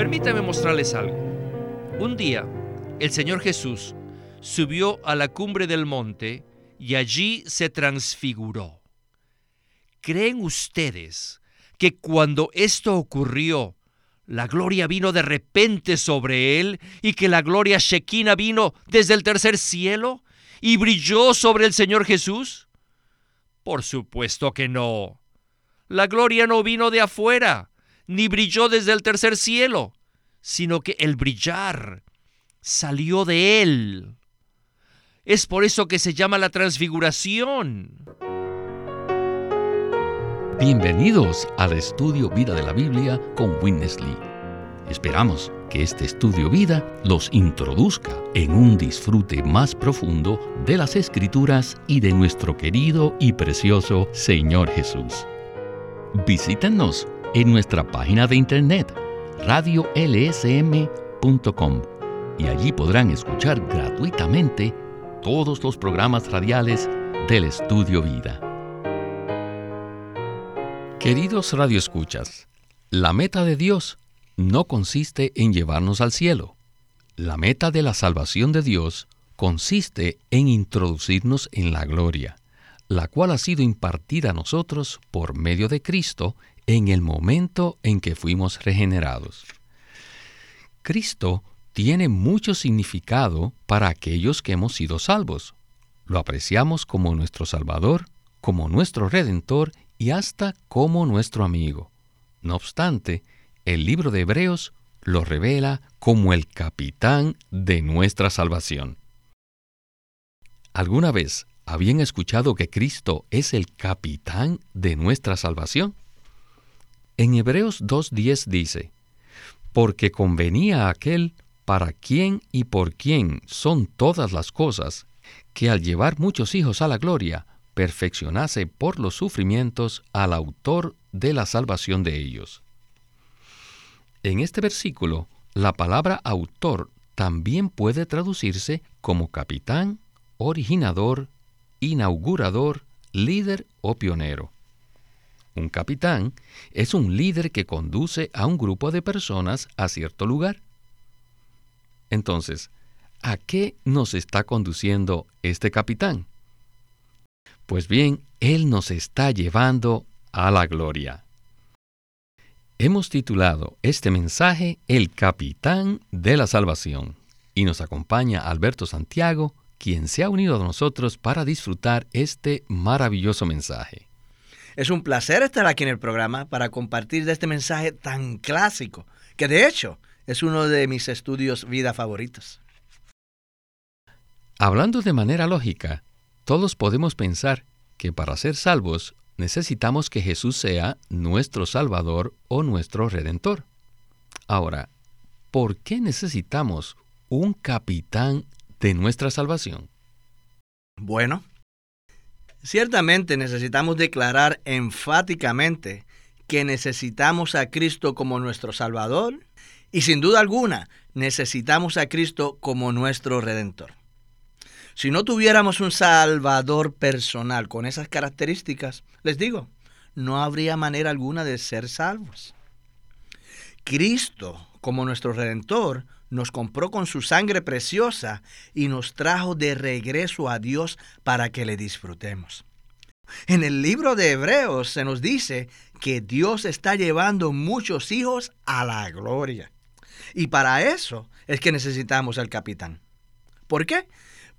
Permítame mostrarles algo. Un día, el Señor Jesús subió a la cumbre del monte y allí se transfiguró. ¿Creen ustedes que cuando esto ocurrió, la gloria vino de repente sobre él y que la gloria Shekinah vino desde el tercer cielo y brilló sobre el Señor Jesús? Por supuesto que no. La gloria no vino de afuera, ni brilló desde el tercer cielo, sino que el brillar salió de él. Es por eso que se llama la transfiguración. Bienvenidos al estudio Vida de la Biblia con Winnesley. Esperamos que este estudio vida los introduzca en un disfrute más profundo de las escrituras y de nuestro querido y precioso Señor Jesús. Visítenos en nuestra página de internet radiolsm.com y allí podrán escuchar gratuitamente todos los programas radiales del Estudio Vida. Queridos radioescuchas, la meta de Dios no consiste en llevarnos al cielo. La meta de la salvación de Dios consiste en introducirnos en la gloria, la cual ha sido impartida a nosotros por medio de Cristo en el momento en que fuimos regenerados. Cristo tiene mucho significado para aquellos que hemos sido salvos. Lo apreciamos como nuestro Salvador, como nuestro Redentor y hasta como nuestro amigo. No obstante, el libro de Hebreos lo revela como el capitán de nuestra salvación. ¿Alguna vez habían escuchado que Cristo es el capitán de nuestra salvación? En Hebreos 2.10 dice, porque convenía a aquel para quien y por quien son todas las cosas, que al llevar muchos hijos a la gloria, perfeccionase por los sufrimientos al autor de la salvación de ellos. En este versículo, la palabra autor también puede traducirse como capitán, originador, inaugurador, líder o pionero. Un capitán es un líder que conduce a un grupo de personas a cierto lugar. Entonces, ¿a qué nos está conduciendo este capitán? Pues bien, Él nos está llevando a la gloria. Hemos titulado este mensaje El Capitán de la Salvación y nos acompaña Alberto Santiago, quien se ha unido a nosotros para disfrutar este maravilloso mensaje. Es un placer estar aquí en el programa para compartir de este mensaje tan clásico, que de hecho es uno de mis estudios vida favoritos. Hablando de manera lógica, todos podemos pensar que para ser salvos necesitamos que Jesús sea nuestro Salvador o nuestro Redentor. Ahora, ¿por qué necesitamos un capitán de nuestra salvación? Bueno, ciertamente necesitamos declarar enfáticamente que necesitamos a Cristo como nuestro Salvador y sin duda alguna necesitamos a Cristo como nuestro Redentor. Si no tuviéramos un Salvador personal con esas características, les digo, no habría manera alguna de ser salvos. Cristo, como nuestro Redentor, nos compró con su sangre preciosa y nos trajo de regreso a Dios para que le disfrutemos. En el libro de Hebreos se nos dice que Dios está llevando muchos hijos a la gloria. Y para eso es que necesitamos al capitán. ¿Por qué?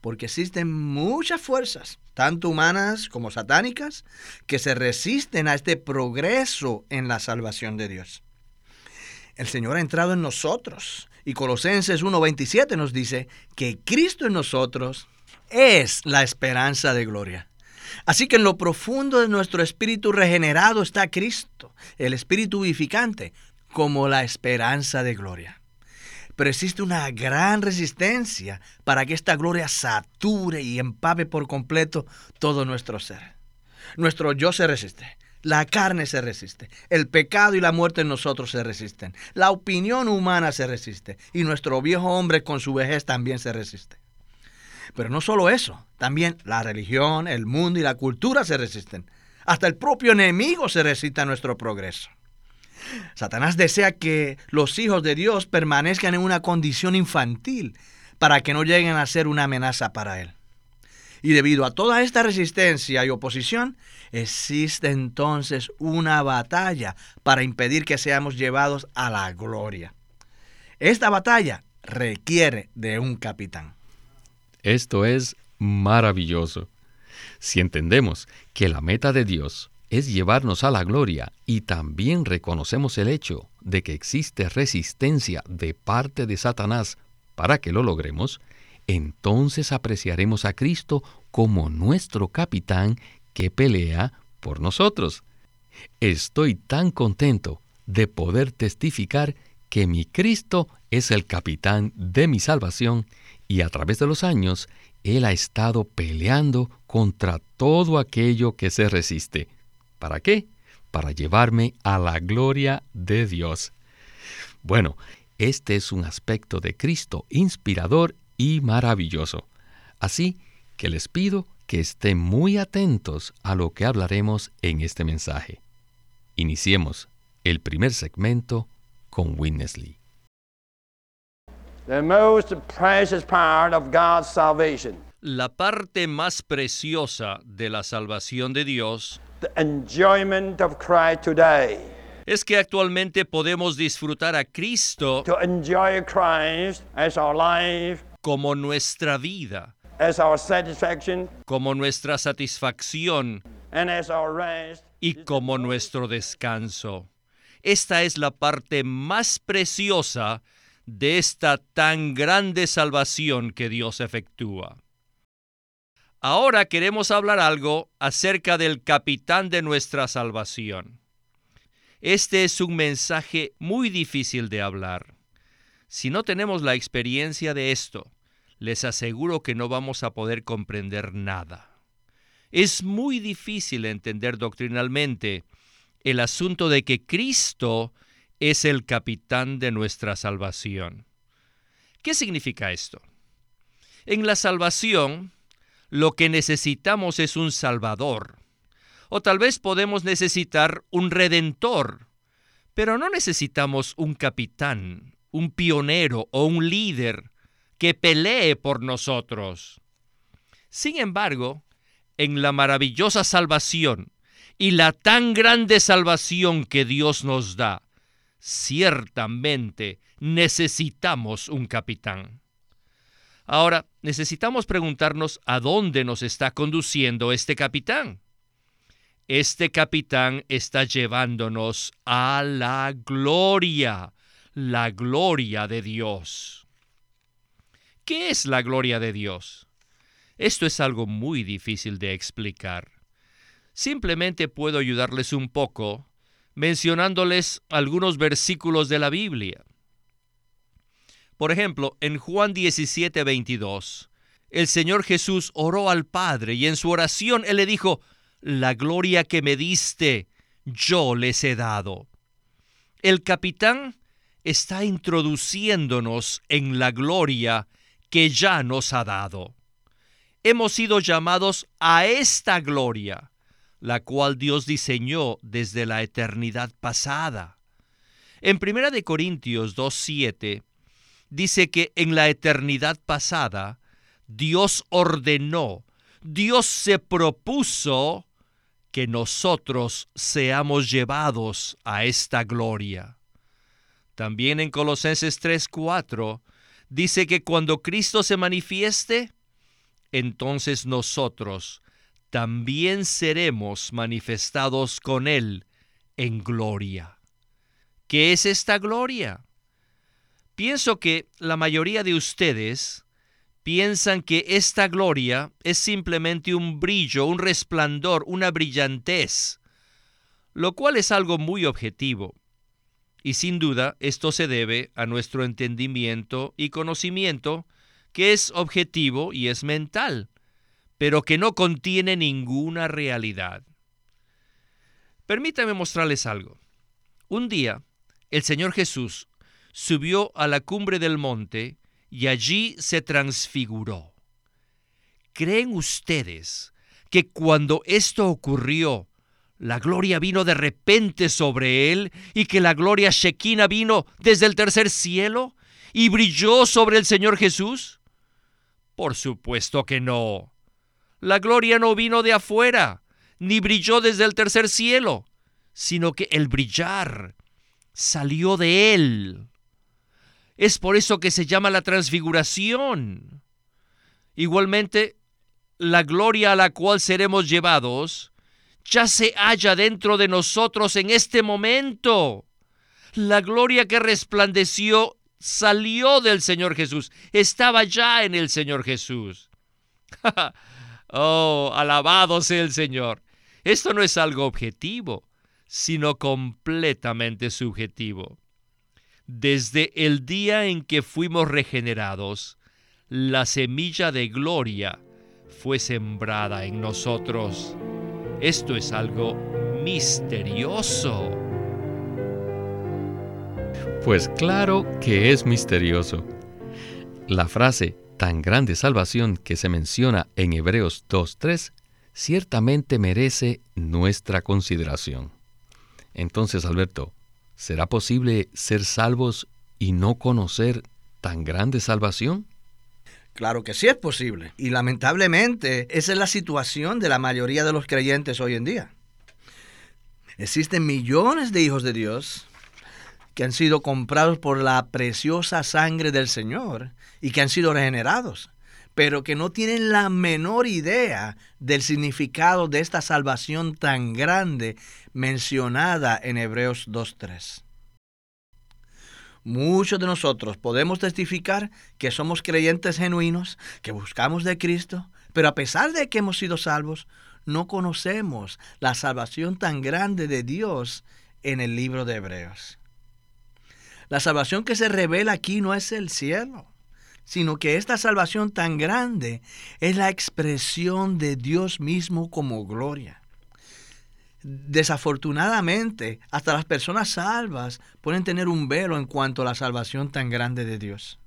porque existen muchas fuerzas, tanto humanas como satánicas, que se resisten a este progreso en la salvación de Dios. El Señor ha entrado en nosotros y Colosenses 1.27 nos dice que Cristo en nosotros es la esperanza de gloria. Así que en lo profundo de nuestro espíritu regenerado está Cristo, el espíritu vivificante, como la esperanza de gloria pero existe una gran resistencia para que esta gloria sature y empape por completo todo nuestro ser. Nuestro yo se resiste, la carne se resiste, el pecado y la muerte en nosotros se resisten, la opinión humana se resiste y nuestro viejo hombre con su vejez también se resiste. Pero no solo eso, también la religión, el mundo y la cultura se resisten. Hasta el propio enemigo se resiste a nuestro progreso. Satanás desea que los hijos de Dios permanezcan en una condición infantil para que no lleguen a ser una amenaza para él. Y debido a toda esta resistencia y oposición, existe entonces una batalla para impedir que seamos llevados a la gloria. Esta batalla requiere de un capitán. Esto es maravilloso. Si entendemos que la meta de Dios es llevarnos a la gloria y también reconocemos el hecho de que existe resistencia de parte de Satanás para que lo logremos, entonces apreciaremos a Cristo como nuestro capitán que pelea por nosotros. Estoy tan contento de poder testificar que mi Cristo es el capitán de mi salvación y a través de los años Él ha estado peleando contra todo aquello que se resiste ¿Para qué? Para llevarme a la gloria de Dios. Bueno, este es un aspecto de Cristo inspirador y maravilloso. Así que les pido que estén muy atentos a lo que hablaremos en este mensaje. Iniciemos el primer segmento con Witness Lee. La parte más preciosa de la salvación de Dios. Es que actualmente podemos disfrutar a Cristo como nuestra vida, como nuestra satisfacción y como nuestro descanso. Esta es la parte más preciosa de esta tan grande salvación que Dios efectúa. Ahora queremos hablar algo acerca del capitán de nuestra salvación. Este es un mensaje muy difícil de hablar. Si no tenemos la experiencia de esto, les aseguro que no vamos a poder comprender nada. Es muy difícil entender doctrinalmente el asunto de que Cristo es el capitán de nuestra salvación. ¿Qué significa esto? En la salvación, lo que necesitamos es un Salvador. O tal vez podemos necesitar un Redentor, pero no necesitamos un capitán, un pionero o un líder que pelee por nosotros. Sin embargo, en la maravillosa salvación y la tan grande salvación que Dios nos da, ciertamente necesitamos un capitán. Ahora, necesitamos preguntarnos a dónde nos está conduciendo este capitán. Este capitán está llevándonos a la gloria, la gloria de Dios. ¿Qué es la gloria de Dios? Esto es algo muy difícil de explicar. Simplemente puedo ayudarles un poco mencionándoles algunos versículos de la Biblia. Por ejemplo, en Juan 17, 22, el Señor Jesús oró al Padre y en su oración Él le dijo, la gloria que me diste, yo les he dado. El capitán está introduciéndonos en la gloria que ya nos ha dado. Hemos sido llamados a esta gloria, la cual Dios diseñó desde la eternidad pasada. En 1 Corintios 2.7 dice que en la eternidad pasada Dios ordenó, Dios se propuso que nosotros seamos llevados a esta gloria. También en Colosenses 3:4 dice que cuando Cristo se manifieste, entonces nosotros también seremos manifestados con Él en gloria. ¿Qué es esta gloria? Pienso que la mayoría de ustedes piensan que esta gloria es simplemente un brillo, un resplandor, una brillantez, lo cual es algo muy objetivo. Y sin duda esto se debe a nuestro entendimiento y conocimiento, que es objetivo y es mental, pero que no contiene ninguna realidad. Permítame mostrarles algo. Un día, el Señor Jesús subió a la cumbre del monte y allí se transfiguró. ¿Creen ustedes que cuando esto ocurrió, la gloria vino de repente sobre él y que la gloria Shekinah vino desde el tercer cielo y brilló sobre el Señor Jesús? Por supuesto que no. La gloria no vino de afuera, ni brilló desde el tercer cielo, sino que el brillar salió de él. Es por eso que se llama la transfiguración. Igualmente, la gloria a la cual seremos llevados ya se halla dentro de nosotros en este momento. La gloria que resplandeció salió del Señor Jesús, estaba ya en el Señor Jesús. oh, alabado sea el Señor. Esto no es algo objetivo, sino completamente subjetivo. Desde el día en que fuimos regenerados, la semilla de gloria fue sembrada en nosotros. Esto es algo misterioso. Pues claro que es misterioso. La frase tan grande salvación que se menciona en Hebreos 2.3 ciertamente merece nuestra consideración. Entonces, Alberto, ¿será posible ser salvos y no conocer tan grande salvación? Claro que sí es posible. Y lamentablemente esa es la situación de la mayoría de los creyentes hoy en día. Existen millones de hijos de Dios que han sido comprados por la preciosa sangre del Señor y que han sido regenerados, pero que no tienen la menor idea del significado de esta salvación tan grande mencionada en Hebreos 2.3. Muchos de nosotros podemos testificar que somos creyentes genuinos, que buscamos de Cristo, pero a pesar de que hemos sido salvos, no conocemos la salvación tan grande de Dios en el libro de Hebreos. La salvación que se revela aquí no es el cielo, sino que esta salvación tan grande es la expresión de Dios mismo como gloria. Desafortunadamente, hasta las personas salvas pueden tener un velo en cuanto a la salvación tan grande de Dios.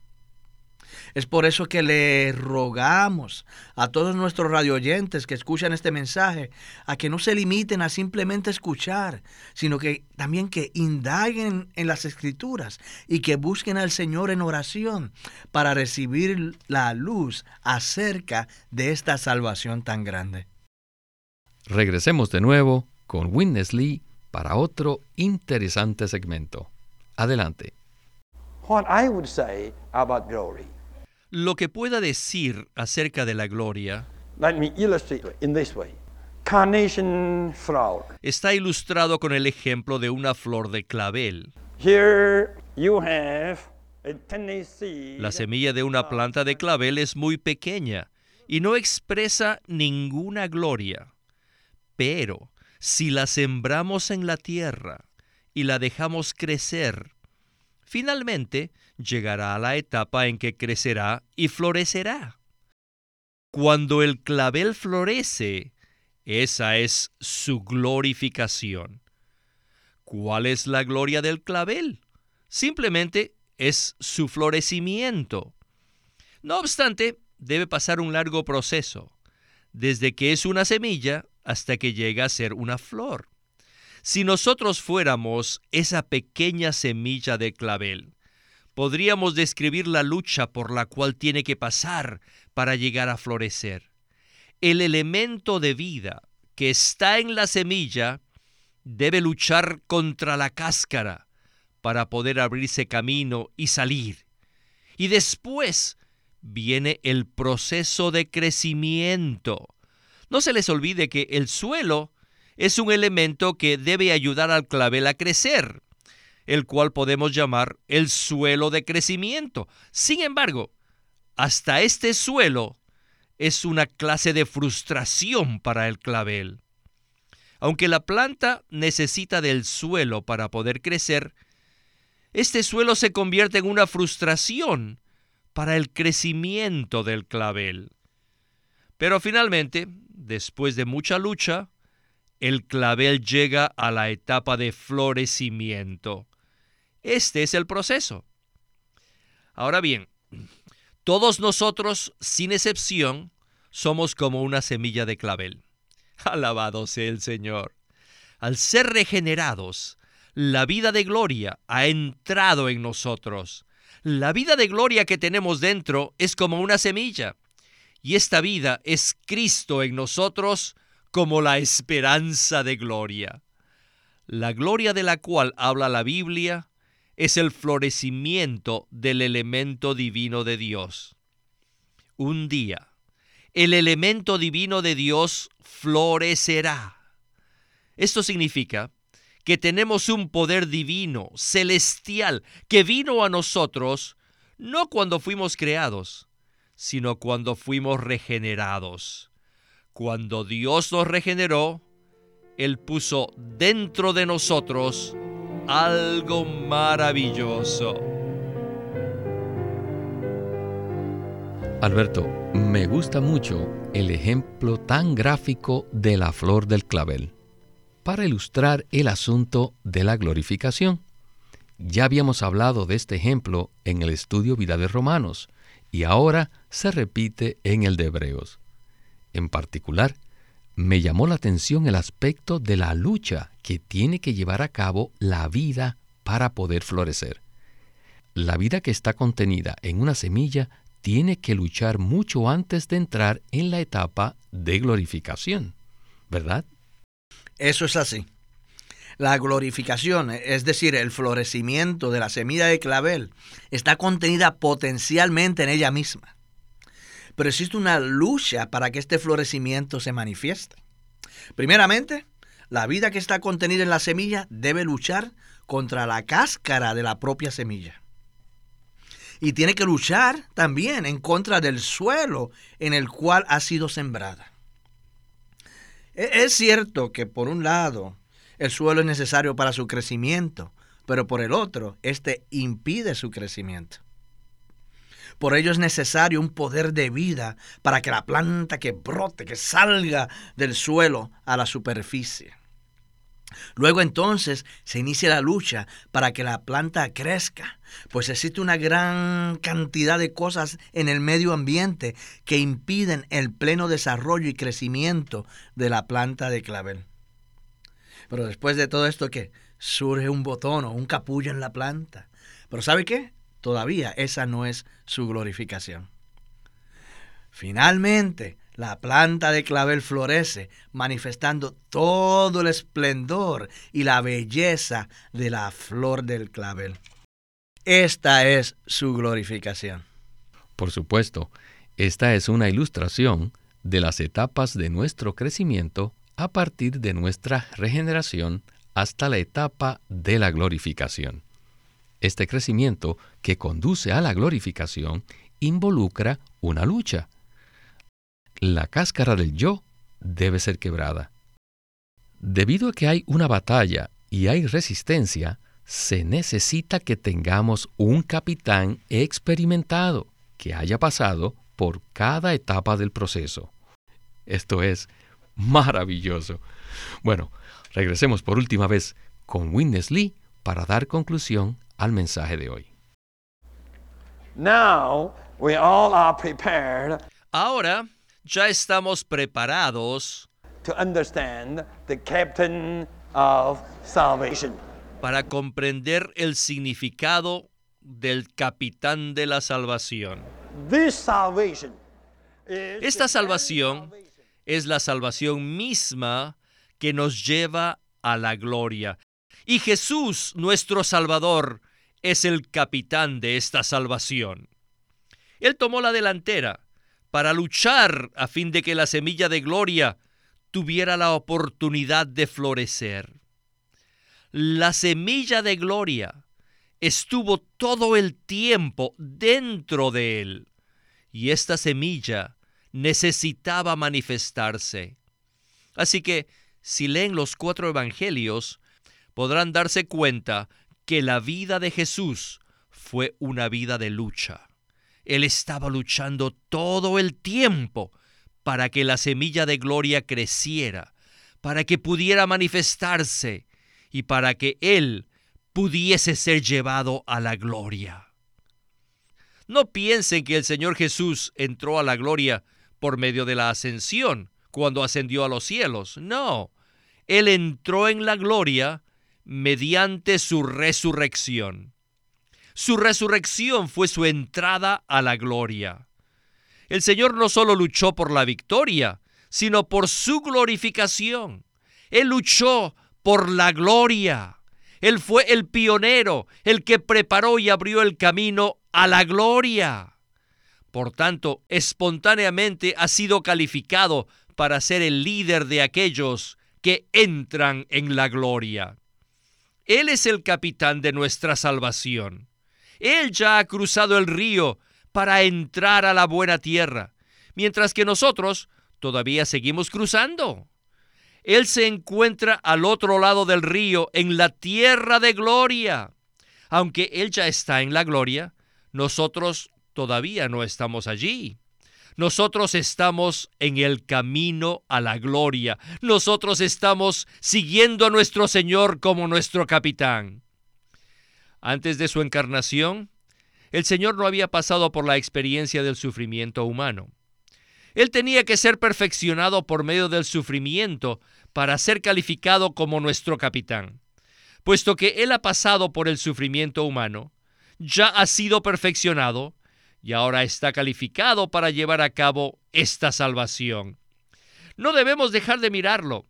Es por eso que le rogamos a todos nuestros radioyentes que escuchan este mensaje a que no se limiten a simplemente escuchar, sino que también que indaguen en las escrituras y que busquen al Señor en oración para recibir la luz acerca de esta salvación tan grande. Regresemos de nuevo con Witness Lee para otro interesante segmento. Adelante. Lo que pueda decir acerca de la gloria está ilustrado con el ejemplo de una flor de clavel. La semilla de una planta de clavel es muy pequeña y no expresa ninguna gloria, pero si la sembramos en la tierra y la dejamos crecer, finalmente llegará a la etapa en que crecerá y florecerá. Cuando el clavel florece, esa es su glorificación. ¿Cuál es la gloria del clavel? Simplemente es su florecimiento. No obstante, debe pasar un largo proceso, desde que es una semilla hasta que llega a ser una flor. Si nosotros fuéramos esa pequeña semilla de clavel, podríamos describir la lucha por la cual tiene que pasar para llegar a florecer. El elemento de vida que está en la semilla debe luchar contra la cáscara para poder abrirse camino y salir. Y después viene el proceso de crecimiento no se les olvide que el suelo es un elemento que debe ayudar al clavel a crecer, el cual podemos llamar el suelo de crecimiento. Sin embargo, hasta este suelo es una clase de frustración para el clavel. Aunque la planta necesita del suelo para poder crecer, este suelo se convierte en una frustración para el crecimiento del clavel. Pero finalmente, después de mucha lucha, el clavel llega a la etapa de florecimiento. Este es el proceso. Ahora bien, todos nosotros, sin excepción, somos como una semilla de clavel. Alabado sea el Señor. Al ser regenerados, la vida de gloria ha entrado en nosotros. La vida de gloria que tenemos dentro es como una semilla. Y esta vida es Cristo en nosotros como la esperanza de gloria. La gloria de la cual habla la Biblia es el florecimiento del elemento divino de Dios. Un día, el elemento divino de Dios florecerá. Esto significa que tenemos un poder divino, celestial, que vino a nosotros no cuando fuimos creados, sino cuando fuimos regenerados. Cuando Dios nos regeneró, Él puso dentro de nosotros algo maravilloso. Alberto, me gusta mucho el ejemplo tan gráfico de la flor del clavel para ilustrar el asunto de la glorificación. Ya habíamos hablado de este ejemplo en el estudio Vida de Romanos y ahora se repite en el de Hebreos. En particular, me llamó la atención el aspecto de la lucha que tiene que llevar a cabo la vida para poder florecer. La vida que está contenida en una semilla tiene que luchar mucho antes de entrar en la etapa de glorificación, ¿verdad? Eso es así. La glorificación, es decir, el florecimiento de la semilla de clavel, está contenida potencialmente en ella misma. Pero existe una lucha para que este florecimiento se manifieste. Primeramente, la vida que está contenida en la semilla debe luchar contra la cáscara de la propia semilla. Y tiene que luchar también en contra del suelo en el cual ha sido sembrada. E-, es cierto que por un lado el suelo es necesario para su crecimiento, pero por el otro, este impide su crecimiento. Por ello es necesario un poder de vida para que la planta que brote, que salga del suelo a la superficie. Luego entonces se inicia la lucha para que la planta crezca, pues existe una gran cantidad de cosas en el medio ambiente que impiden el pleno desarrollo y crecimiento de la planta de clavel. Pero después de todo esto, ¿qué? Surge un botón o un capullo en la planta. Pero ¿sabe qué? Todavía esa no es su glorificación. Finalmente, la planta de clavel florece, manifestando todo el esplendor y la belleza de la flor del clavel. Esta es su glorificación. Por supuesto, esta es una ilustración de las etapas de nuestro crecimiento a partir de nuestra regeneración hasta la etapa de la glorificación. Este crecimiento que conduce a la glorificación involucra una lucha la cáscara del yo debe ser quebrada. Debido a que hay una batalla y hay resistencia, se necesita que tengamos un capitán experimentado que haya pasado por cada etapa del proceso. Esto es maravilloso. Bueno, regresemos por última vez con Witness Lee para dar conclusión al mensaje de hoy. Ahora ya estamos preparados para comprender el significado del capitán de la salvación. Esta salvación es la salvación misma que nos lleva a la gloria. Y Jesús, nuestro Salvador, es el capitán de esta salvación. Él tomó la delantera para luchar a fin de que la semilla de gloria tuviera la oportunidad de florecer. La semilla de gloria estuvo todo el tiempo dentro de él y esta semilla necesitaba manifestarse. Así que, si leen los cuatro evangelios, podrán darse cuenta que la vida de Jesús fue una vida de lucha. Él estaba luchando todo el tiempo para que la semilla de gloria creciera, para que pudiera manifestarse y para que Él pudiese ser llevado a la gloria. No piensen que el Señor Jesús entró a la gloria por medio de la ascensión, cuando ascendió a los cielos. No, Él entró en la gloria mediante su resurrección. Su resurrección fue su entrada a la gloria. El Señor no solo luchó por la victoria, sino por su glorificación. Él luchó por la gloria. Él fue el pionero, el que preparó y abrió el camino a la gloria. Por tanto, espontáneamente ha sido calificado para ser el líder de aquellos que entran en la gloria. Él es el capitán de nuestra salvación. Él ya ha cruzado el río para entrar a la buena tierra, mientras que nosotros todavía seguimos cruzando. Él se encuentra al otro lado del río, en la tierra de gloria. Aunque Él ya está en la gloria, nosotros todavía no estamos allí. Nosotros estamos en el camino a la gloria. Nosotros estamos siguiendo a nuestro Señor como nuestro capitán. Antes de su encarnación, el Señor no había pasado por la experiencia del sufrimiento humano. Él tenía que ser perfeccionado por medio del sufrimiento para ser calificado como nuestro capitán. Puesto que Él ha pasado por el sufrimiento humano, ya ha sido perfeccionado y ahora está calificado para llevar a cabo esta salvación. No debemos dejar de mirarlo,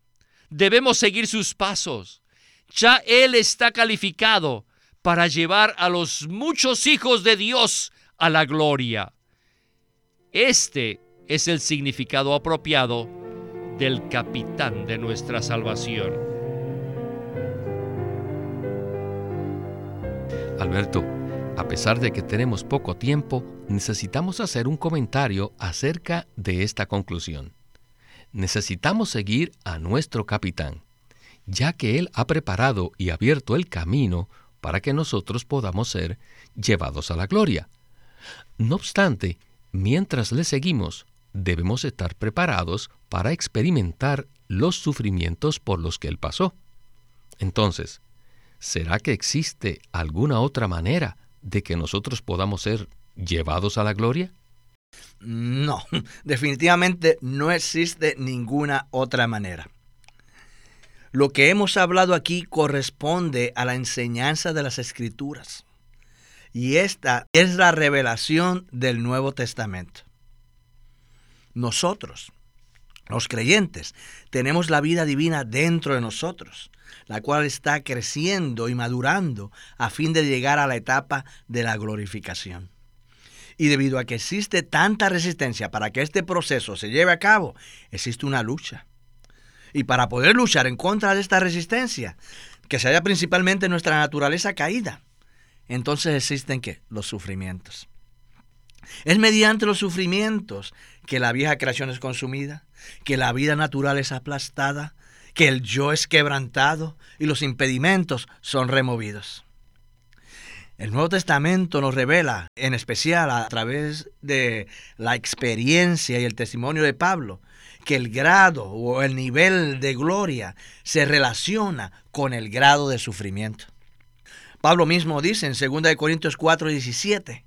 debemos seguir sus pasos. Ya Él está calificado para llevar a los muchos hijos de Dios a la gloria. Este es el significado apropiado del capitán de nuestra salvación. Alberto, a pesar de que tenemos poco tiempo, necesitamos hacer un comentario acerca de esta conclusión. Necesitamos seguir a nuestro capitán, ya que él ha preparado y abierto el camino para que nosotros podamos ser llevados a la gloria. No obstante, mientras le seguimos, debemos estar preparados para experimentar los sufrimientos por los que él pasó. Entonces, ¿será que existe alguna otra manera de que nosotros podamos ser llevados a la gloria? No, definitivamente no existe ninguna otra manera. Lo que hemos hablado aquí corresponde a la enseñanza de las escrituras. Y esta es la revelación del Nuevo Testamento. Nosotros, los creyentes, tenemos la vida divina dentro de nosotros la cual está creciendo y madurando a fin de llegar a la etapa de la glorificación. Y debido a que existe tanta resistencia para que este proceso se lleve a cabo, existe una lucha. Y para poder luchar en contra de esta resistencia, que se halla principalmente en nuestra naturaleza caída, entonces existen ¿qué? los sufrimientos. Es mediante los sufrimientos que la vieja creación es consumida, que la vida natural es aplastada, que el yo es quebrantado y los impedimentos son removidos. El Nuevo Testamento nos revela, en especial a través de la experiencia y el testimonio de Pablo, que el grado o el nivel de gloria se relaciona con el grado de sufrimiento. Pablo mismo dice en 2 Corintios 4, 17,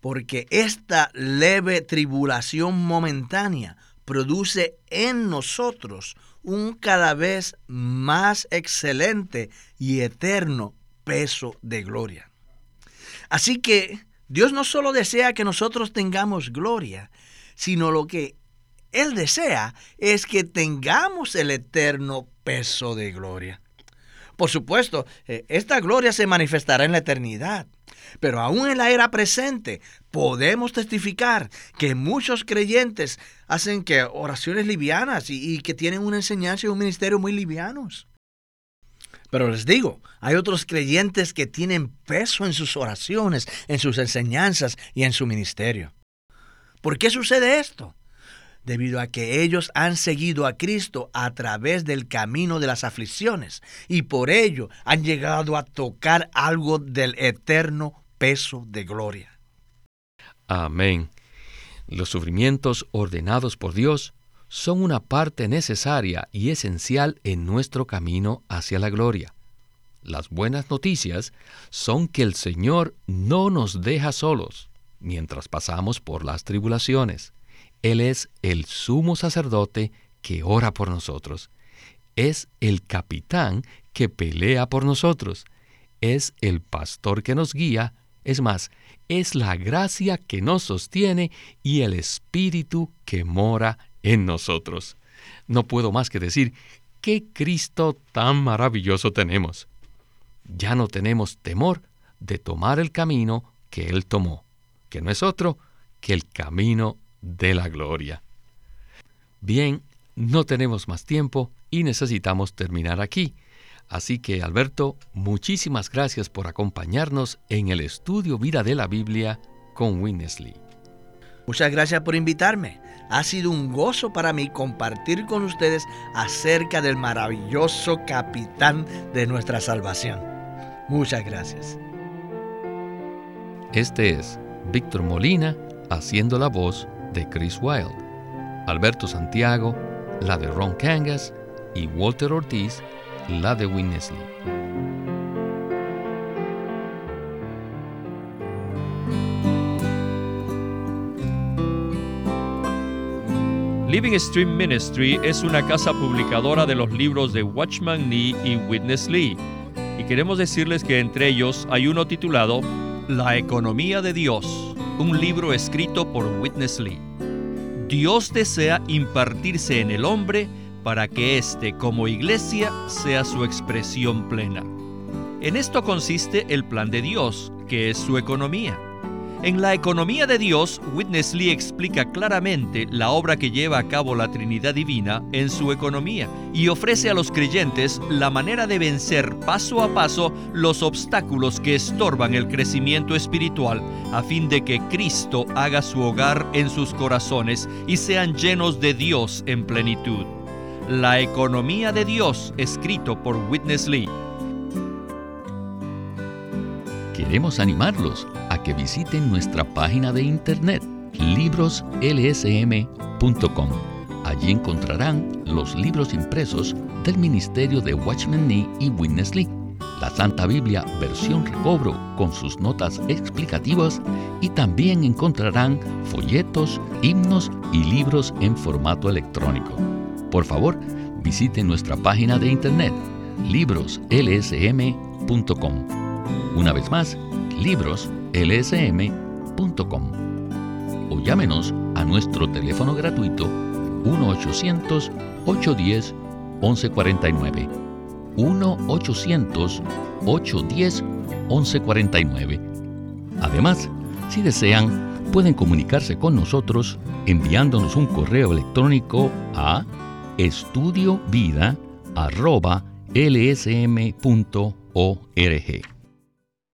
porque esta leve tribulación momentánea produce en nosotros un cada vez más excelente y eterno peso de gloria. Así que Dios no solo desea que nosotros tengamos gloria, sino lo que Él desea es que tengamos el eterno peso de gloria. Por supuesto, eh, esta gloria se manifestará en la eternidad, pero aún en la era presente podemos testificar que muchos creyentes hacen que oraciones livianas y, y que tienen una enseñanza y un ministerio muy livianos. Pero les digo, hay otros creyentes que tienen peso en sus oraciones, en sus enseñanzas y en su ministerio. ¿Por qué sucede esto? debido a que ellos han seguido a Cristo a través del camino de las aflicciones y por ello han llegado a tocar algo del eterno peso de gloria. Amén. Los sufrimientos ordenados por Dios son una parte necesaria y esencial en nuestro camino hacia la gloria. Las buenas noticias son que el Señor no nos deja solos mientras pasamos por las tribulaciones. Él es el sumo sacerdote que ora por nosotros. es el capitán que pelea por nosotros, es el pastor que nos guía, es más, es la gracia que nos sostiene y el Espíritu que mora en nosotros. No puedo más que decir, qué Cristo tan maravilloso tenemos. Ya no tenemos temor de tomar el camino que Él tomó, que no es otro que el camino de la gloria. Bien, no tenemos más tiempo y necesitamos terminar aquí. Así que, Alberto, muchísimas gracias por acompañarnos en el estudio Vida de la Biblia con Winnesley. Muchas gracias por invitarme. Ha sido un gozo para mí compartir con ustedes acerca del maravilloso capitán de nuestra salvación. Muchas gracias. Este es Víctor Molina haciendo la voz de Chris Wilde, Alberto Santiago, la de Ron Cangas y Walter Ortiz la de Winnesley. Living Stream Ministry es una casa publicadora de los libros de Watchman Nee y Witness Lee. Y queremos decirles que entre ellos hay uno titulado La economía de Dios, un libro escrito por Witness Lee. Dios desea impartirse en el hombre para que éste como iglesia sea su expresión plena. En esto consiste el plan de Dios, que es su economía. En la economía de Dios, Witness Lee explica claramente la obra que lleva a cabo la Trinidad Divina en su economía y ofrece a los creyentes la manera de vencer paso a paso los obstáculos que estorban el crecimiento espiritual a fin de que Cristo haga su hogar en sus corazones y sean llenos de Dios en plenitud. La economía de Dios, escrito por Witness Lee. Queremos animarlos que visiten nuestra página de internet libroslsm.com. Allí encontrarán los libros impresos del Ministerio de Watchman Nee y Witness Lee, la Santa Biblia versión recobro con sus notas explicativas y también encontrarán folletos, himnos y libros en formato electrónico. Por favor, visite nuestra página de internet libroslsm.com. Una vez más, libroslsm.com. O llámenos a nuestro teléfono gratuito 1-800-810-1149. 1-800-810-1149. Además, si desean, pueden comunicarse con nosotros enviándonos un correo electrónico a estudiovida.lsm.org.